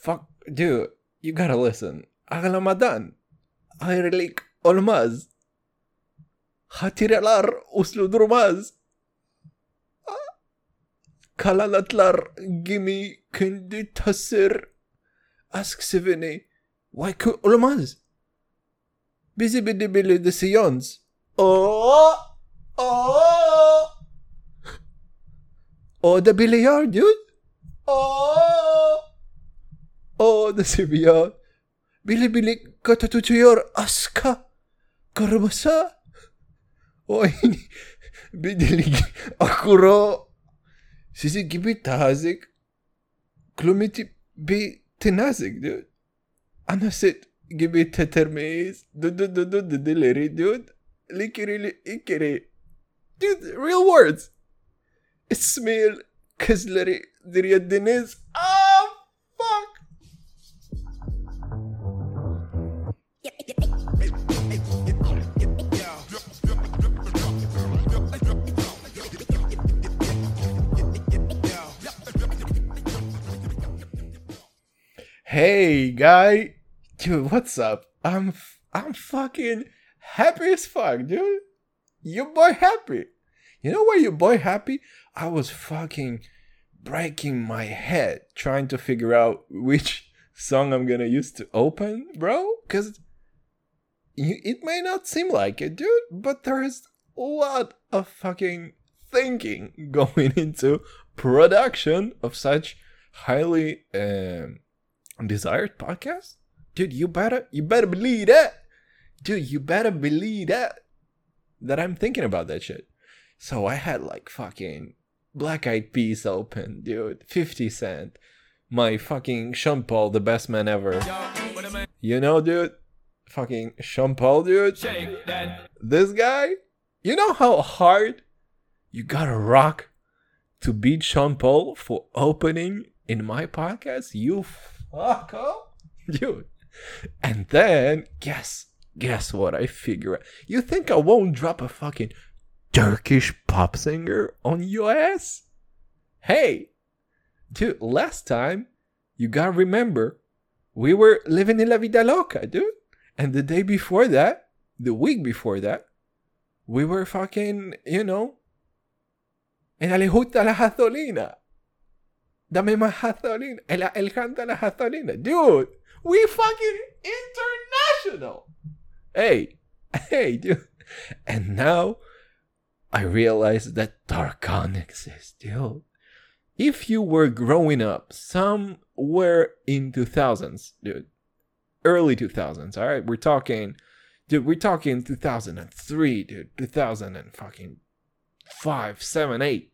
Fuck, dude, you gotta listen. Ağlamadan ayrılık olmaz. Hatireler uslu durmaz. Kalalatlar gibi kendi tasır. Ask seveni. Vay ki olmaz. Bizi bili bili desiyons. Oo! Oo! O da biliyor dude. Oo! O da seviyor. Bili bili kötü tutuyor aska. Kırmızı. Oy. Bir deli akuro. Sizi gibi tazik. Klumiti bir tenazik dude. Anasit gibi tetermeyiz. Dudu dudu duduleri dude. Likiri ikiri. Dude, real words. İsmail kızları diryediniz. Ah, fuck. Hey, guy. Dude, what's up? I'm I'm fucking happy as fuck, dude. Your boy happy. You know why your boy happy? I was fucking breaking my head trying to figure out which song I'm gonna use to open, bro. Cause you, it may not seem like it, dude, but there is a lot of fucking thinking going into production of such highly um, desired podcast. Dude, you better you better believe that. Dude, you better believe that that I'm thinking about that shit. So I had like fucking Black Eyed Peas open, dude. 50 Cent. My fucking Sean Paul, the best man ever. You know, dude? Fucking Sean Paul, dude. This guy, you know how hard you gotta rock to beat Sean Paul for opening in my podcast? You up, dude. And then, guess, guess what I figure out? You think I won't drop a fucking Turkish pop singer on your ass? Hey, dude, last time, you gotta remember, we were living in La Vida Loca, dude. And the day before that, the week before that, we were fucking, you know, en Alejuta la gasolina. Dame más gasolina. El, el canta la gasolina. Dude, we fucking international. Hey, hey, dude. And now I realize that Tarkan exists, dude. If you were growing up somewhere in 2000s, dude, early 2000s, all right, we're talking, dude, we're talking 2003, dude, 2000 and fucking five, seven, eight.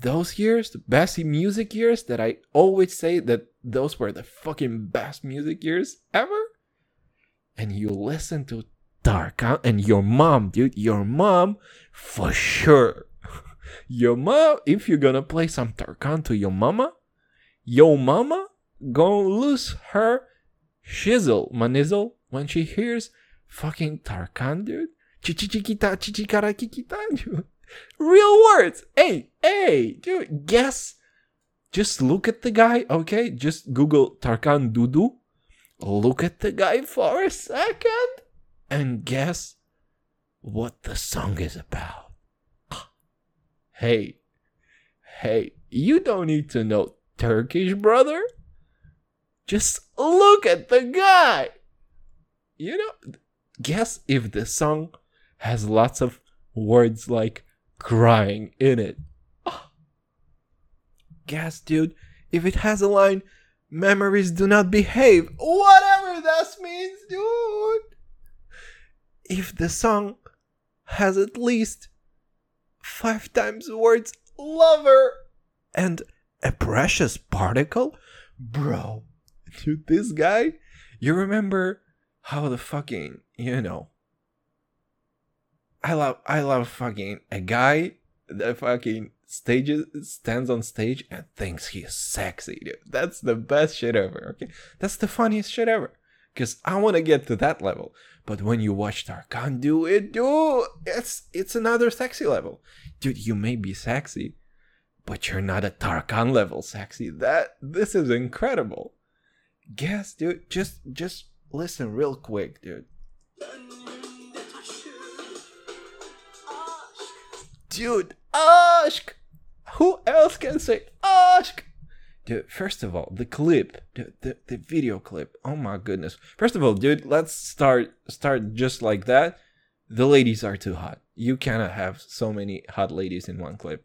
Those years, the best music years that I always say that those were the fucking best music years ever. And you listen to Tarkan and your mom, dude, your mom for sure. Your mom, if you're gonna play some Tarkan to your mama, your mama gonna lose her shizzle, manizzle, when she hears fucking Tarkan, dude. Chichichikita, chichikara kikita, dude. Real words. Hey, hey, dude, guess. Just look at the guy, okay? Just Google Tarkan Dudu. Look at the guy for a second and guess what the song is about. Hey, hey, you don't need to know Turkish, brother. Just look at the guy. You know, guess if the song has lots of words like crying in it. Ah. Guess, dude, if it has a line, memories do not behave. Whatever that means, dude if the song has at least five times the words lover and a precious particle, bro, dude, this guy, you remember how the fucking, you know, I love, I love fucking a guy that fucking stages stands on stage and thinks he's sexy, dude. That's the best shit ever. Okay, that's the funniest shit ever. Cause I want to get to that level. But when you watch Tarkan do it, dude, it's it's another sexy level. Dude, you may be sexy, but you're not a Tarkan level sexy. That this is incredible. Guess, dude. Just just listen real quick, dude. Dude, aşk. Who else can say aşk? Dude, first of all, the clip, the, the, the video clip. Oh my goodness. First of all, dude, let's start start just like that. The ladies are too hot. You cannot have so many hot ladies in one clip.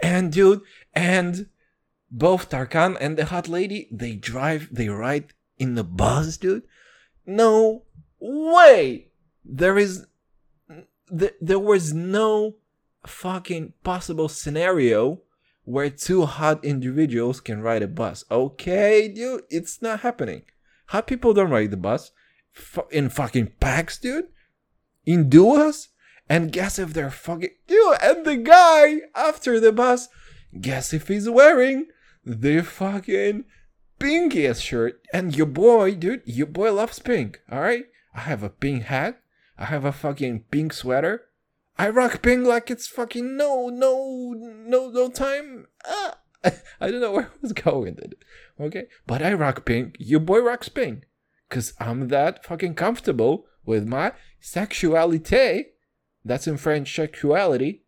And dude, and both Tarkan and the hot lady, they drive, they ride in the bus, dude. No way. There is, th- there was no fucking possible scenario where two hot individuals can ride a bus. Okay, dude, it's not happening. Hot people don't ride the bus in fucking packs, dude. In duos. And guess if they're fucking dude. And the guy after the bus, guess if he's wearing the fucking pinkiest shirt. And your boy, dude, your boy loves pink. All right. I have a pink hat. I have a fucking pink sweater. I rock pink like it's fucking no, no, no, no time. Ah. I don't know where I was going with it. Okay. But I rock pink. Your boy rocks pink. Cause I'm that fucking comfortable with my sexuality. That's in French sexuality.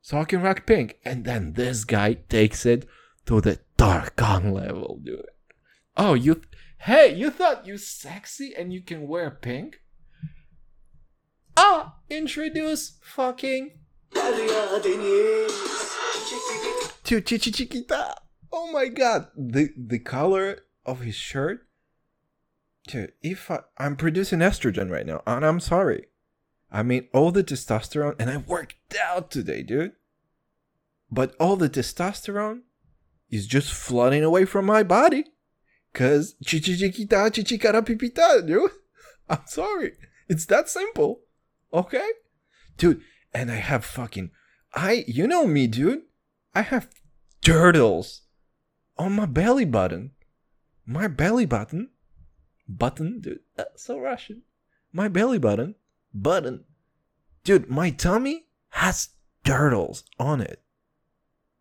So I can rock pink. And then this guy takes it to the dark Tarkan level, dude. Oh, you. Hey, you thought you sexy and you can wear pink? Ah, introduce fucking to Chichi Chiquita. Oh my god, the the color of his shirt. Dude, if I, I'm producing estrogen right now, and I'm sorry, I mean all the testosterone, and I worked out today, dude. But all the testosterone is just flooding away from my body, cause Chichi Chiquita, Chichi Cara Pipita, dude. I'm sorry, it's that simple. Okay? Dude, and I have fucking I you know me, dude. I have turtles on my belly button. My belly button button, dude. Uh, so Russian. My belly button button. Dude, my tummy has turtles on it.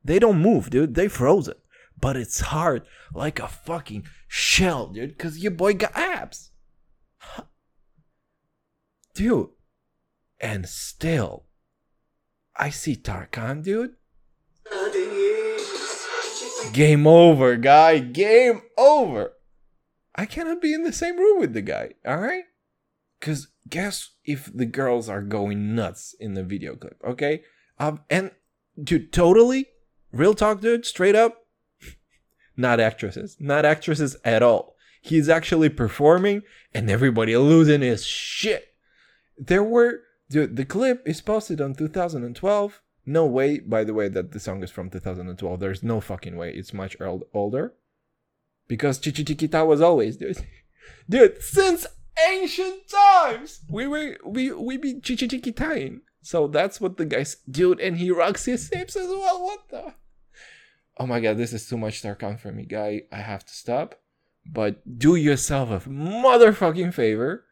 They don't move, dude. They frozen. But it's hard like a fucking shell, dude, cuz your boy got abs. Dude, and still, I see Tarkan, dude. Game over, guy. Game over. I cannot be in the same room with the guy, alright? Because guess if the girls are going nuts in the video clip, okay? Um, and, dude, totally, real talk, dude, straight up, not actresses. Not actresses at all. He's actually performing and everybody losing his shit. There were Dude, the clip is posted on 2012. No way, by the way, that the song is from 2012. There's no fucking way. It's much old, older. Because Chichi Chiquita was always, dude. Dude, since ancient times, we were, we, we be Chichi Chiquitain. So that's what the guy's, dude, and he rocks his hips as well. What the? Oh my god, this is too much Tarkan for me, guy. I have to stop. But do yourself a motherfucking favor.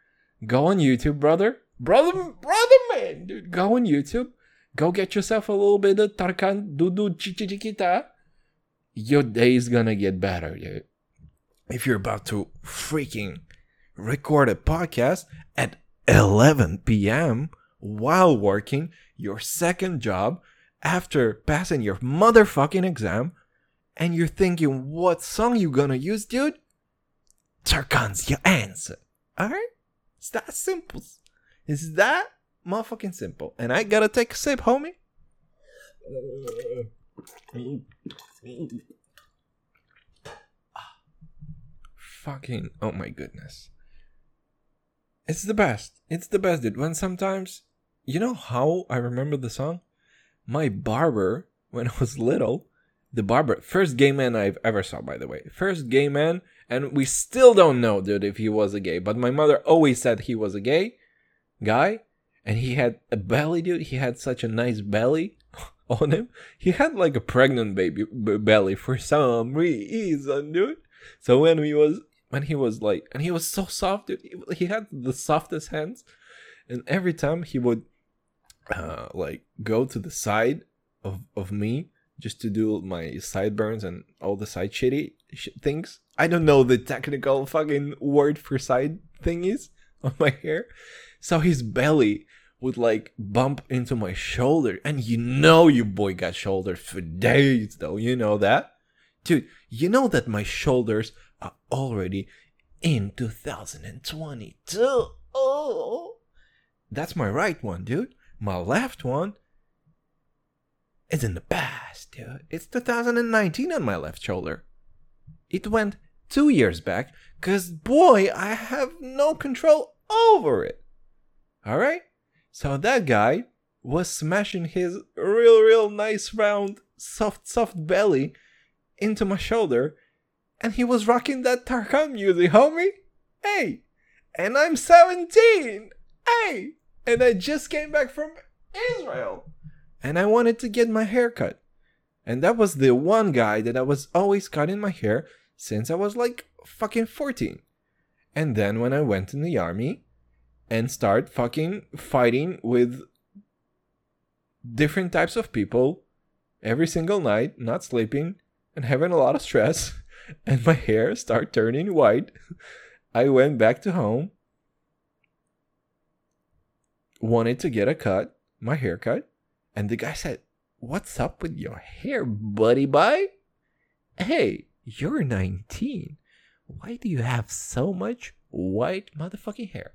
Go on YouTube, brother brother, brother man, dude, go on YouTube, go get yourself a little bit of Tarkan Dudu Chichichikita. Your day is gonna get better, dude. If you're about to freaking record a podcast at 11 p.m. while working your second job after passing your motherfucking exam, and you're thinking what song you gonna use, dude? Tarkan's your answer. Alright? It's that simple. It's that motherfucking simple. And I gotta take a sip, homie. Fucking, oh my goodness. It's the best. It's the best, dude. When sometimes, you know how I remember the song? My barber, when I was little, the barber, first gay man I've ever saw, by the way. First gay man, and we still don't know, dude, if he was a gay. But my mother always said he was a gay guy and he had a belly dude. He had such a nice belly on him. He had like a pregnant baby b- belly for some reason dude. So when he was when he was like and he was so soft dude. He, he had the softest hands. And every time he would uh like go to the side of of me just to do my sideburns and all the side shitty sh- things. I don't know the technical fucking word for side thingies on my hair. So his belly would like bump into my shoulder. And you know your boy got shoulders for days though. You know that? Dude, you know that my shoulders are already in 2022. Oh. That's my right one, dude. My left one is in the past, dude. It's 2019 on my left shoulder. It went two years back, because boy, I have no control over it. Alright? So that guy was smashing his real, real nice, round, soft, soft belly into my shoulder, and he was rocking that Tarkan music, homie. Hey! And I'm 17! Hey! And I just came back from Israel! And I wanted to get my hair cut. And that was the one guy that I was always cutting my hair since I was like fucking 14. And then when I went in the army and start fucking fighting with different types of people every single night, not sleeping and having a lot of stress, and my hair start turning white, I went back to home, wanted to get a cut, my haircut, and the guy said, What's up with your hair, buddy boy? Hey, you're 19. Why do you have so much white motherfucking hair?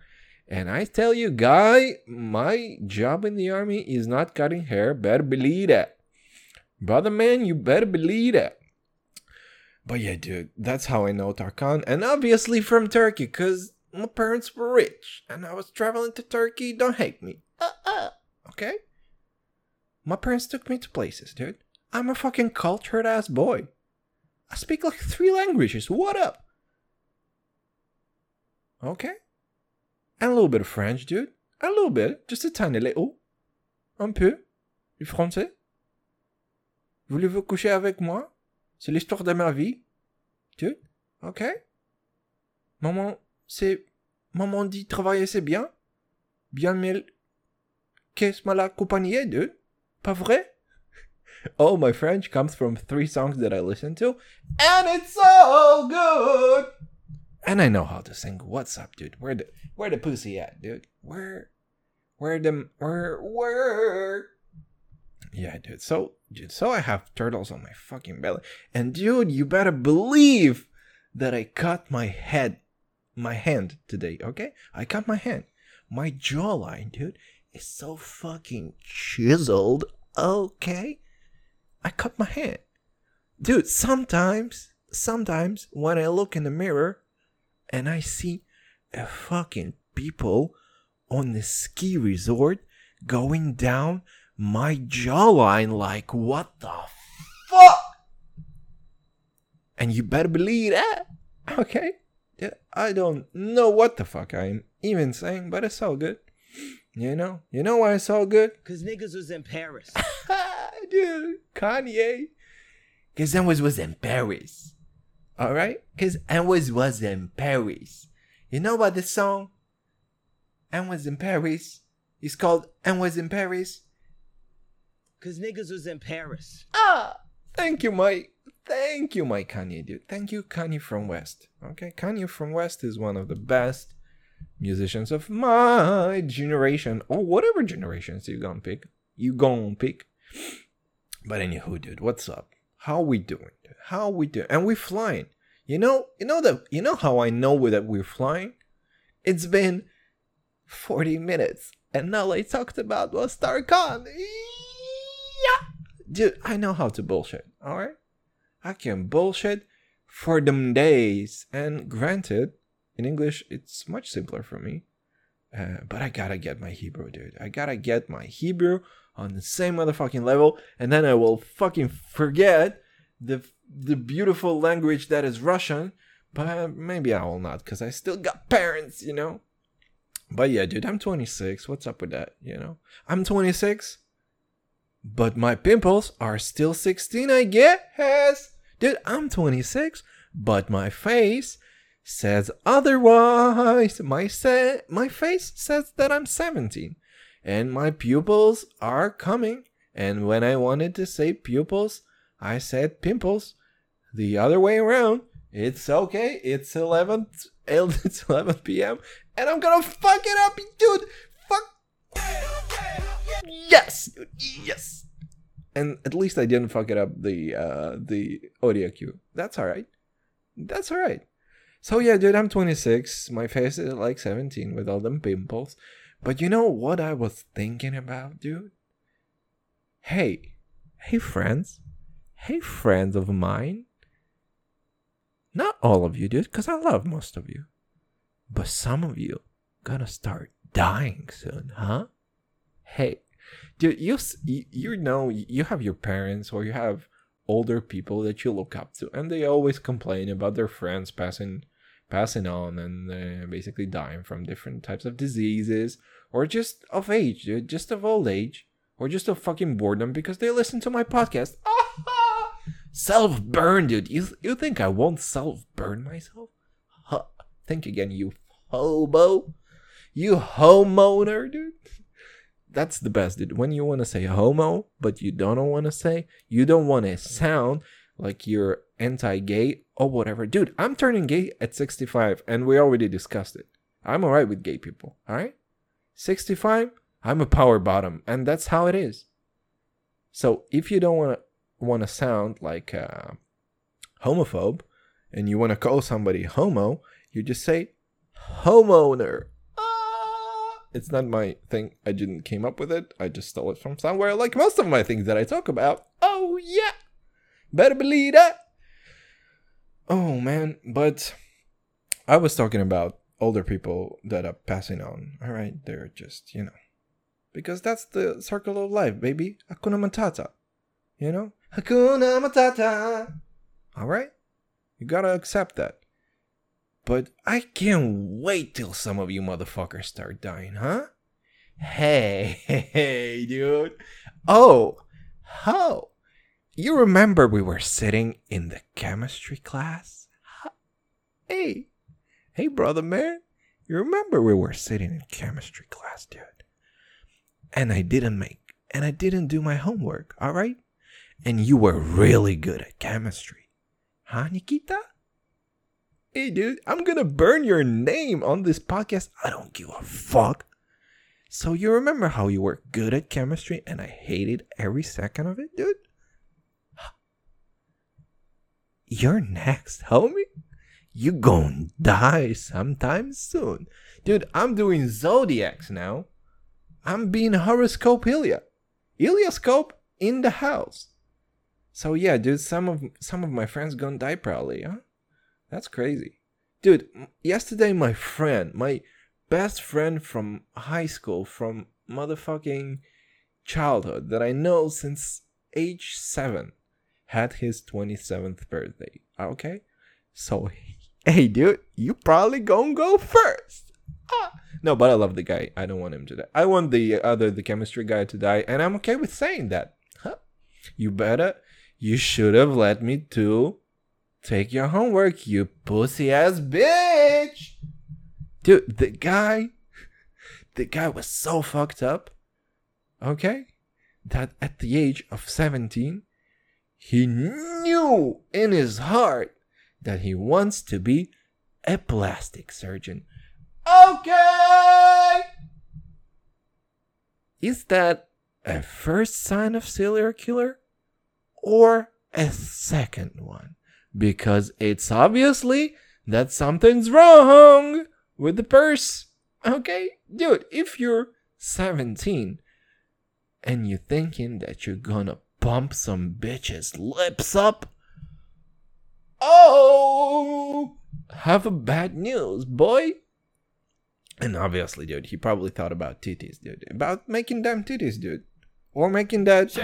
And I tell you, guy, my job in the army is not cutting hair. Better believe that. Brother man, you better believe that. But yeah, dude, that's how I know Tarkan. And obviously from Turkey, because my parents were rich. And I was traveling to Turkey. Don't hate me. Uh, uh, okay? My parents took me to places, dude. I'm a fucking cultured ass boy. I speak like three languages. What up? Okay? A little bit of French, dude. A little bit. Just a tiny little. Un peu. Du français. Voulez-vous coucher avec moi? C'est l'histoire de ma vie. Dude. Ok? Maman, c'est. Maman dit travailler c'est bien. Bien, mais. Qu'est-ce mal accompagné, dude? Pas vrai? Oh, my French comes from three songs that I listen to, and it's all good. And I know how to sing. What's up, dude? Where the where the pussy at, dude? Where where the where where Yeah, dude. So dude, so I have turtles on my fucking belly. And dude, you better believe that I cut my head my hand today, okay? I cut my hand. My jawline, dude, is so fucking chiseled, okay? I cut my hand. Dude, sometimes sometimes when I look in the mirror and I see a fucking people on the ski resort going down my jawline like what the fuck? And you better believe that. Okay. Yeah, i don't know what the fuck i'm even saying but it's all good. You know? You know why it's all good? Cause niggas was in Paris. dude kanye. Because I was was in paris all right because I was was in paris you know about the song and was in paris it's called and was in paris Cause niggas was in Paris. Ah, thank you, Mike. Thank you, my Kanye, dude. Thank you, Kanye from West. Okay, Kanye from West is one of the best musicians of my generation, or whatever generations you gonna pick. You gonna pick. But anywho, dude, what's up? How we doing? How we doing? And we're flying. You know, you know that you know how I know that we're flying? It's been 40 minutes, and all I talked about was Tarkan. Yeah. Dude, I know how to bullshit, alright? I can bullshit for them days. And granted, in English, it's much simpler for me. Uh, but I gotta get my Hebrew, dude. I gotta get my Hebrew on the same motherfucking level, and then I will fucking forget the the beautiful language that is Russian. But maybe I will not, cause I still got parents, you know. But yeah, dude, I'm 26. What's up with that? You know, I'm 26, but my pimples are still 16. I guess, dude. I'm 26, but my face says otherwise. My sa- my face says that I'm 17, and my pupils are coming. And when I wanted to say pupils, I said pimples. The other way around. It's okay. It's 11 it's 11 p.m. and I'm gonna fuck it up, dude. Fuck. Yes. Yes. And at least I didn't fuck it up the uh the audio cue. That's all right. That's all right. So yeah, dude, I'm 26. My face is like 17 with all them pimples. But you know what I was thinking about, dude? Hey, hey friends. Hey friends of mine. Not all of you, dude, because I love most of you. But some of you gonna start dying soon, huh? Hey, dude, you you know you have your parents or you have older people that you look up to, and they always complain about their friends passing passing on and uh, basically dying from different types of diseases or just of age, dude, just of old age or just of fucking boredom because they listen to my podcast. self burn, dude. You you think I won't self burn myself? Huh. Think again, you hobo. You homeowner, dude. That's the best, dude. When you want to say homo, but you don't want to say, you don't want to sound like you're anti-gay or whatever. Dude, I'm turning gay at 65 and we already discussed it. I'm all right with gay people, all right? 65, I'm a power bottom and that's how it is. So, if you don't want to want to sound like a homophobe and you want to call somebody homo, you just say homeowner. Ah! It's not my thing. I didn't came up with it. I just stole it from somewhere like most of my things that I talk about. Oh yeah. Better believe that. Oh man, but I was talking about older people that are passing on. All right, they're just, you know, because that's the circle of life, baby. Hakuna Matata. You know? Hakuna Matata. All right? You gotta accept that. But I can't wait till some of you motherfuckers start dying, huh? Hey, hey, dude. Oh, how? You remember we were sitting in the chemistry class? Hey, hey, brother man. You remember we were sitting in chemistry class, dude? And I didn't make, and I didn't do my homework, all right? And you were really good at chemistry. Huh, Nikita? Hey, dude, I'm gonna burn your name on this podcast. I don't give a fuck. So, you remember how you were good at chemistry and I hated every second of it, dude? You're next, homie. You gon' die sometime soon. Dude, I'm doing zodiacs now. I'm being horoscope Ilya. In the house. So yeah, dude, some of some of my friends gonna die probably, huh? That's crazy. Dude, yesterday my friend, my best friend from high school, from motherfucking childhood that I know since age 7 had his 27th birthday. Okay? So hey dude, you probably gonna go first. Ah. No, but I love the guy. I don't want him to die. I want the other the chemistry guy to die and I'm okay with saying that. Huh? You better you should have let me to take your homework, you pussy ass bitch. Dude, the guy, the guy was so fucked up, okay, that at the age of 17, he knew in his heart that he wants to be a plastic surgeon. Okay! Is that a first sign of serial killer? or a second one because it's obviously that something's wrong with the purse. Okay, dude, if you're 17 and you're thinking that you're gonna pump some bitches' lips up, oh, have a bad news, boy. And obviously, dude, he probably thought about titties, dude. About making damn titties, dude. Or making that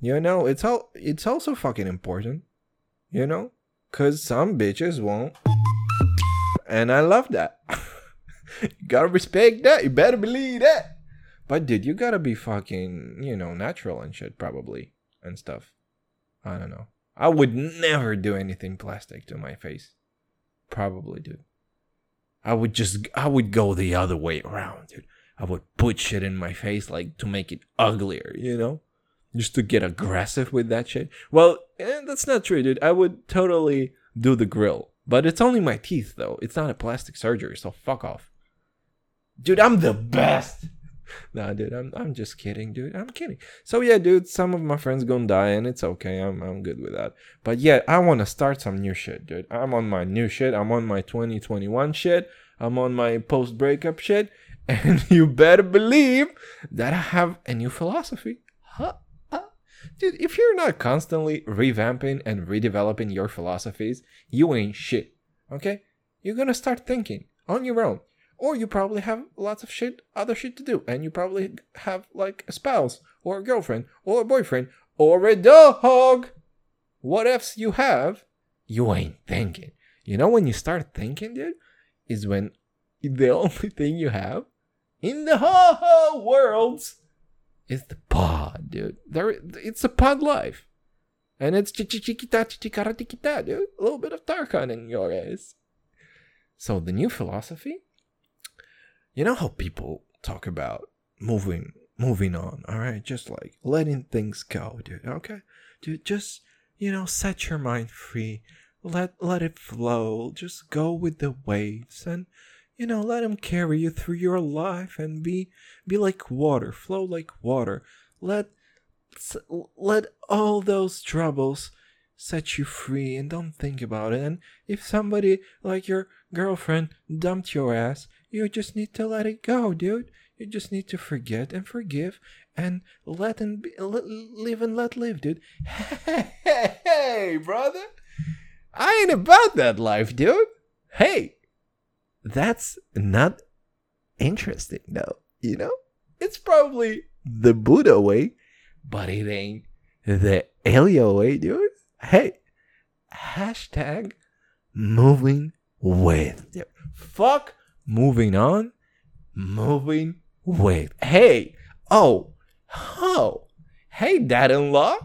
you know, it's all it's also fucking important. You know? Cause some bitches won't. And I love that. you gotta respect that. You better believe that. But dude, you gotta be fucking, you know, natural and shit, probably. And stuff. I don't know. I would never do anything plastic to my face. Probably, dude. I would just I would go the other way around, dude. I would put shit in my face like to make it uglier, you know? just to get aggressive with that shit. Well, eh, that's not true, dude. I would totally do the grill, but it's only my teeth though. It's not a plastic surgery, so fuck off. Dude, I'm the best. Nah, dude, I'm I'm just kidding, dude. I'm kidding. So yeah, dude, some of my friends gonna die, and it's okay. I'm I'm good with that. But yeah, I want to start some new shit, dude. I'm on my new shit. I'm on my 2021 shit. I'm on my post breakup shit, and you better believe that I have a new philosophy. Huh? Dude, if you're not constantly revamping and redeveloping your philosophies, you ain't shit. Okay? You're gonna start thinking on your own or you probably have lots of shit other shit to do and you probably have like a spouse or a girlfriend or a boyfriend or a dog what ifs you have you ain't thinking you know when you start thinking dude is when the only thing you have in the whole world is the pod dude there it's a pod life and it's chichichikita chichikara dude a little bit of tarkan in your ass so the new philosophy you know how people talk about moving moving on all right? Just like letting things go dude okay? Dude just you know set your mind free. Let let it flow. Just go with the waves and you know let them carry you through your life and be be like water flow like water. Let let all those troubles set you free and don't think about it and if somebody like your girlfriend dumped your ass you just need to let it go, dude. You just need to forget and forgive and let and be, live and let live, dude. Hey, hey, hey, brother. I ain't about that life, dude. Hey, that's not interesting, though. You know, it's probably the Buddha way, but it ain't the Elio way, dude. Hey, hashtag moving with. Fuck moving on, moving with. Hey, oh, oh, hey, dad-in-law.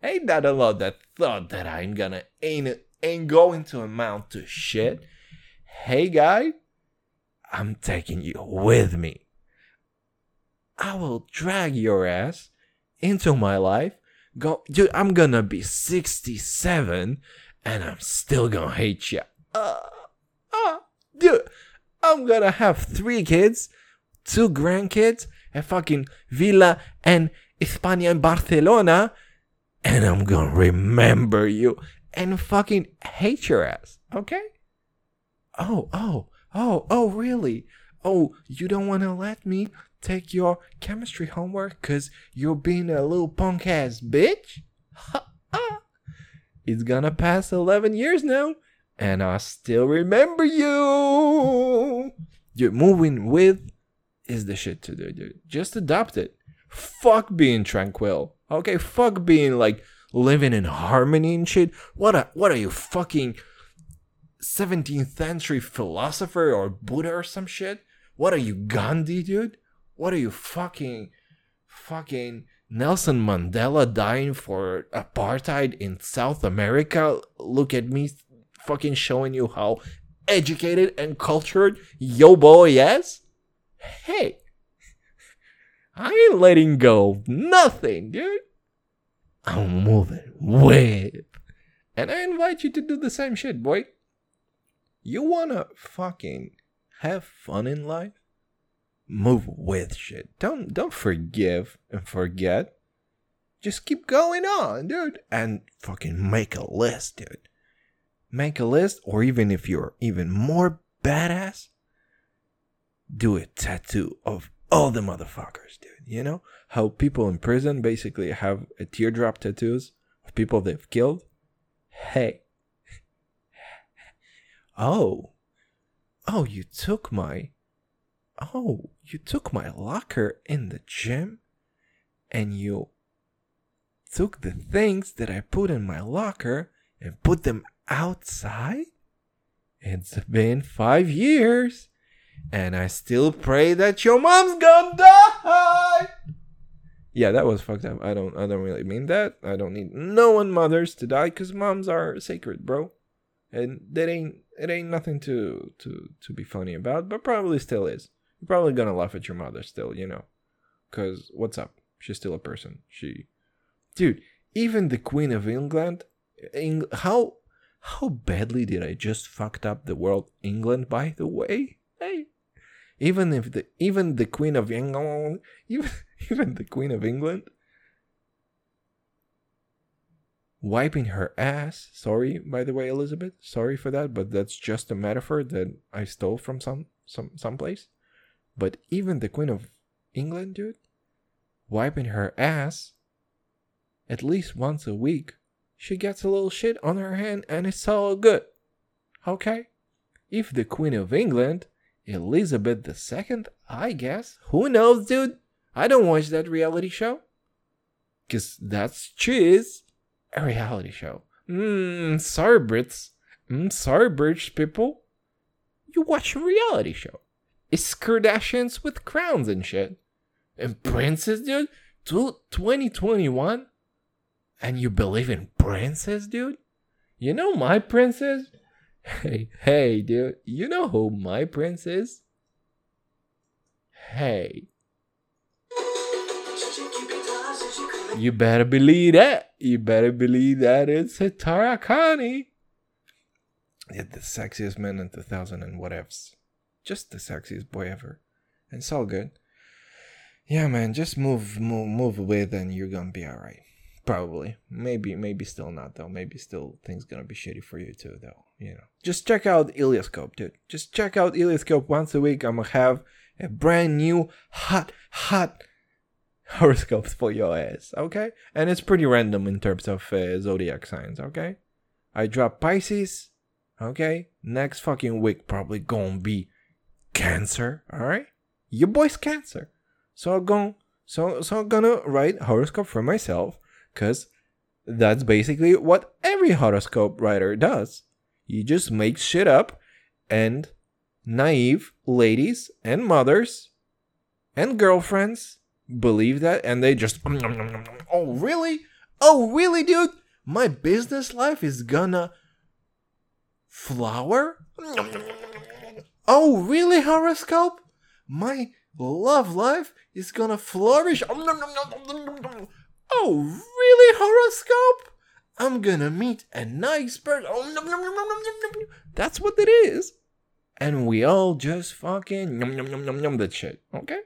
Hey, dad-in-law that thought that I'm gonna ain't ain't going to amount to shit. Hey, guy, I'm taking you with me. I will drag your ass into my life. Go, dude. I'm gonna be 67, and I'm still gonna hate you. Uh, uh, dude. I'm gonna have three kids, two grandkids, a fucking villa and España and Barcelona, and I'm gonna remember you and fucking hate your ass, okay? Oh, oh, oh, oh, really? Oh, you don't wanna let me take your chemistry homework because you're being a little punk ass bitch? it's gonna pass 11 years now and I still remember you. Dude, moving with is the shit to do, dude. Just adopt it. Fuck being tranquil. Okay, fuck being like living in harmony and shit. What a, what are you fucking 17th century philosopher or Buddha or some shit? What are you Gandhi, dude? What are you fucking fucking Nelson Mandela dying for apartheid in South America? Look at me fucking showing you how educated and cultured yo boy is? Hey, I ain't letting go of nothing, dude. I'm moving with. And I invite you to do the same shit, boy. You wanna fucking have fun in life? Move with shit. Don't don't forgive and forget. Just keep going on, dude. And fucking make a list, dude make a list, or even if you're even more badass, do a tattoo of all the motherfuckers, dude. You know how people in prison basically have a teardrop tattoos of people they've killed? Hey. Oh. Oh, you took my. Oh, you took my locker in the gym and you took the things that I put in my locker and put them outside? It's been five years, and I still pray that your mom's gonna die. Yeah, that was fucked up. I don't, I don't really mean that. I don't need no one mothers to die because moms are sacred, bro, and that ain't, it ain't nothing to to to be funny about, but probably still is. You're probably gonna laugh at your mother still, you know, because what's up? She's still a person. She, dude, even the Queen of England, Eng- how how badly did I just fucked up the world? England, by the way. Hey, even if the even the Queen of England, even even the Queen of England, wiping her ass. Sorry, by the way, Elizabeth. Sorry for that, but that's just a metaphor that I stole from some some someplace. But even the Queen of England, dude, wiping her ass at least once a week, she gets a little shit on her hand and it's all good. Okay? If the Queen of England, Elizabeth II, I guess, who knows, dude? I don't watch that reality show. Cause that's cheese. A reality show. Mmm, sorry, Brits. Mmm, sorry, British people. You watch a reality show. It's Kardashians with crowns and shit. And princes, dude? 2021? And you believe in princes, dude? You know my princess? Hey, hey, dude. You know who my prince is? Hey. You better believe that. You better believe that it's a Tarakani. Yeah, the sexiest man in 2000 and whatevs. Just the sexiest boy ever. And it's all good. Yeah, man, just move, move, move with, and you're gonna be alright. Probably. Maybe, maybe still not though. Maybe still things gonna be shitty for you too, though. You know. Just check out Ilioscope, dude. Just check out Ilioscope once a week. I'm gonna have a brand new, hot, hot horoscopes for your ass, okay? And it's pretty random in terms of uh, zodiac signs, okay? I drop Pisces, okay? Next fucking week probably gonna be Cancer, alright? Your boy's Cancer. So I'm going so so I'm gonna write horoscope for myself, cause that's basically what every horoscope writer does. You just make shit up and naive ladies and mothers and girlfriends believe that and they just oh really oh really dude my business life is gonna flower oh really horoscope my love life is gonna flourish oh really horoscope i'm gonna meet a nice person that's what it is and we all just fucking yum that shit okay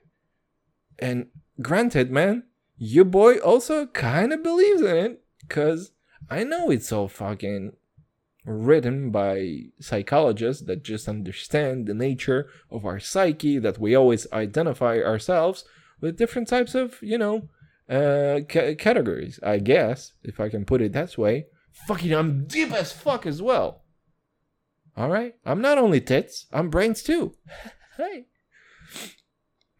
and granted, man, your boy also kind of believes in it because I know it's all fucking written by psychologists that just understand the nature of our psyche, that we always identify ourselves with different types of, you know, uh, ca- categories, I guess, if I can put it that way. Fucking, I'm deep as fuck as well. Alright? I'm not only tits, I'm brains too. hey.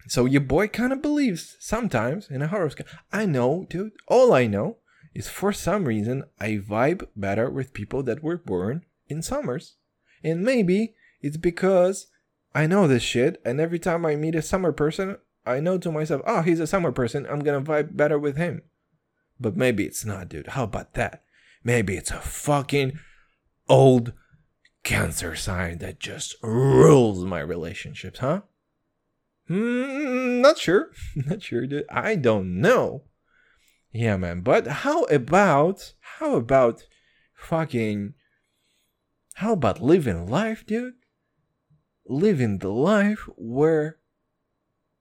So your boy kind of believes sometimes in a horoscope. I know, dude. All I know is for some reason I vibe better with people that were born in summers. And maybe it's because I know this shit, and every time I meet a summer person, I know to myself, oh, he's a summer person, I'm gonna vibe better with him. But maybe it's not, dude. How about that? Maybe it's a fucking old cancer sign that just rules my relationships, huh? Hmm, not sure. not sure, dude. I don't know. Yeah, man. But how about how about fucking how about living life, dude? Living the life where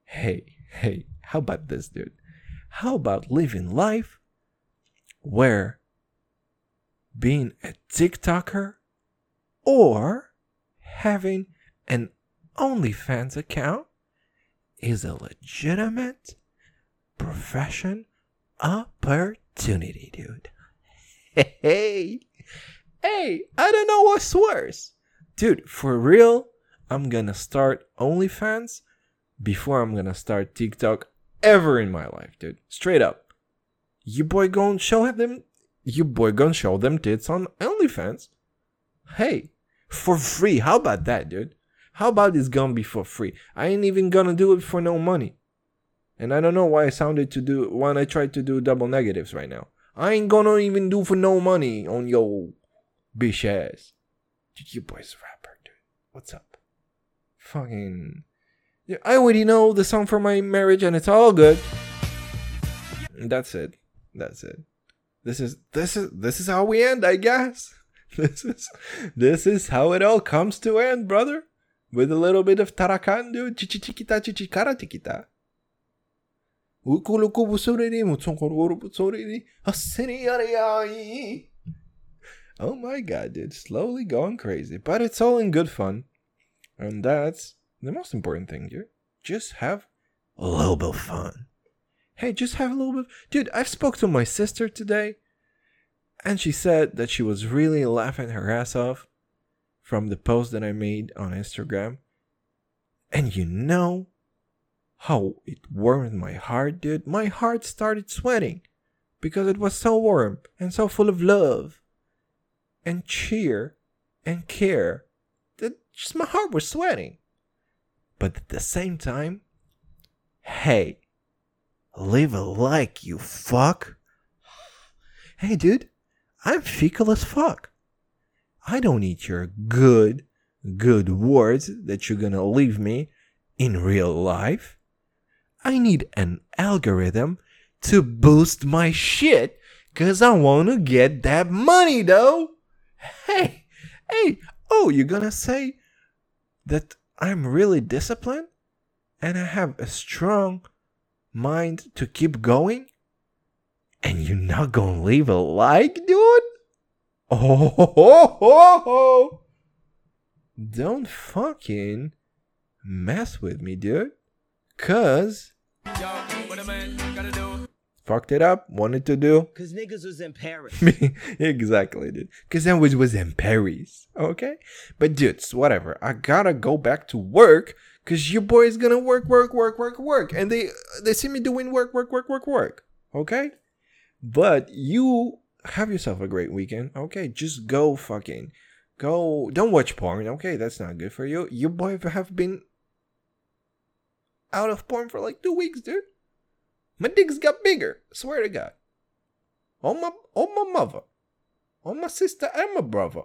hey, hey, how about this, dude? How about living life where being a TikToker or having an OnlyFans account is a legitimate profession opportunity, dude. Hey, hey, I don't know what's worse. Dude, for real, I'm gonna start OnlyFans before I'm gonna start TikTok ever in my life, dude. Straight up. You boy gonna show them you boy gonna show them tits on OnlyFans. Hey, for free. How about that, dude? How about it's gonna be for free? I ain't even gonna do it for no money. And I don't know why I sounded to do when I tried to do double negatives right now. I ain't gonna even do for no money on yo bitch ass. Dude, you boy's a rapper, dude. What's up? Fucking. I already know the song for my marriage and it's all good. That's it. That's it. This is this is this is how we end, I guess. This is this is how it all comes to end, brother. With a little bit of tarakan, dude. Chichichikita chichikara tikita. Oh my god, dude. Slowly going crazy. But it's all in good fun. And that's the most important thing here. Just have a little bit of fun. Hey, just have a little bit. Dude, I've spoke to my sister today, and she said that she was really laughing her ass off from the post that I made on Instagram. And you know how it warmed my heart, dude? My heart started sweating because it was so warm and so full of love and cheer and care that just my heart was sweating. But at the same time, hey, leave a like, you fuck. Hey, dude, I'm fecal as fuck. I don't need your good, good words that you're gonna leave me in real life. I need an algorithm to boost my shit because I want to get that money, though. Hey, hey, oh, you're gonna say that I'm really disciplined and I have a strong mind to keep going? And you're not gonna leave a like, dude? Oh, ho, ho, ho, don't fucking mess with me, dude. Cause fucked it up, wanted to do. Cause niggas was in Paris. exactly, dude. Cause that was was in Paris, okay? But dudes, whatever. I gotta go back to work because your boy is gonna work, work, work, work, work, and they they see me doing work, work, work, work, work. Okay, but you have yourself a great weekend. Okay, just go fucking go. Don't watch porn. Okay, that's not good for you. Your boy have been out of porn for like two weeks, dude. My dicks got bigger. Swear to God. On my on my mother, on my sister and my brother.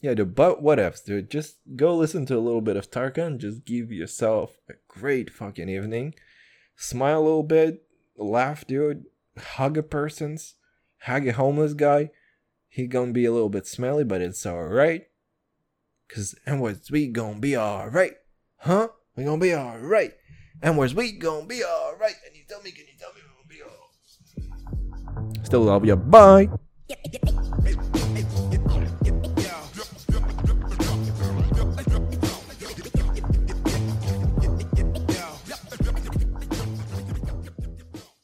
Yeah, dude, but what else, dude? Just go listen to a little bit of Tarkan. Just give yourself a great fucking evening. Smile a little bit, laugh, dude. Hug a person's, hug a homeless guy. He gonna be a little bit smelly, but it's alright. Cause and we gonna be alright? Huh? We gonna be alright. And where's we gonna be alright? And you tell me, can you tell me we're gonna be alright? Still love you. Bye.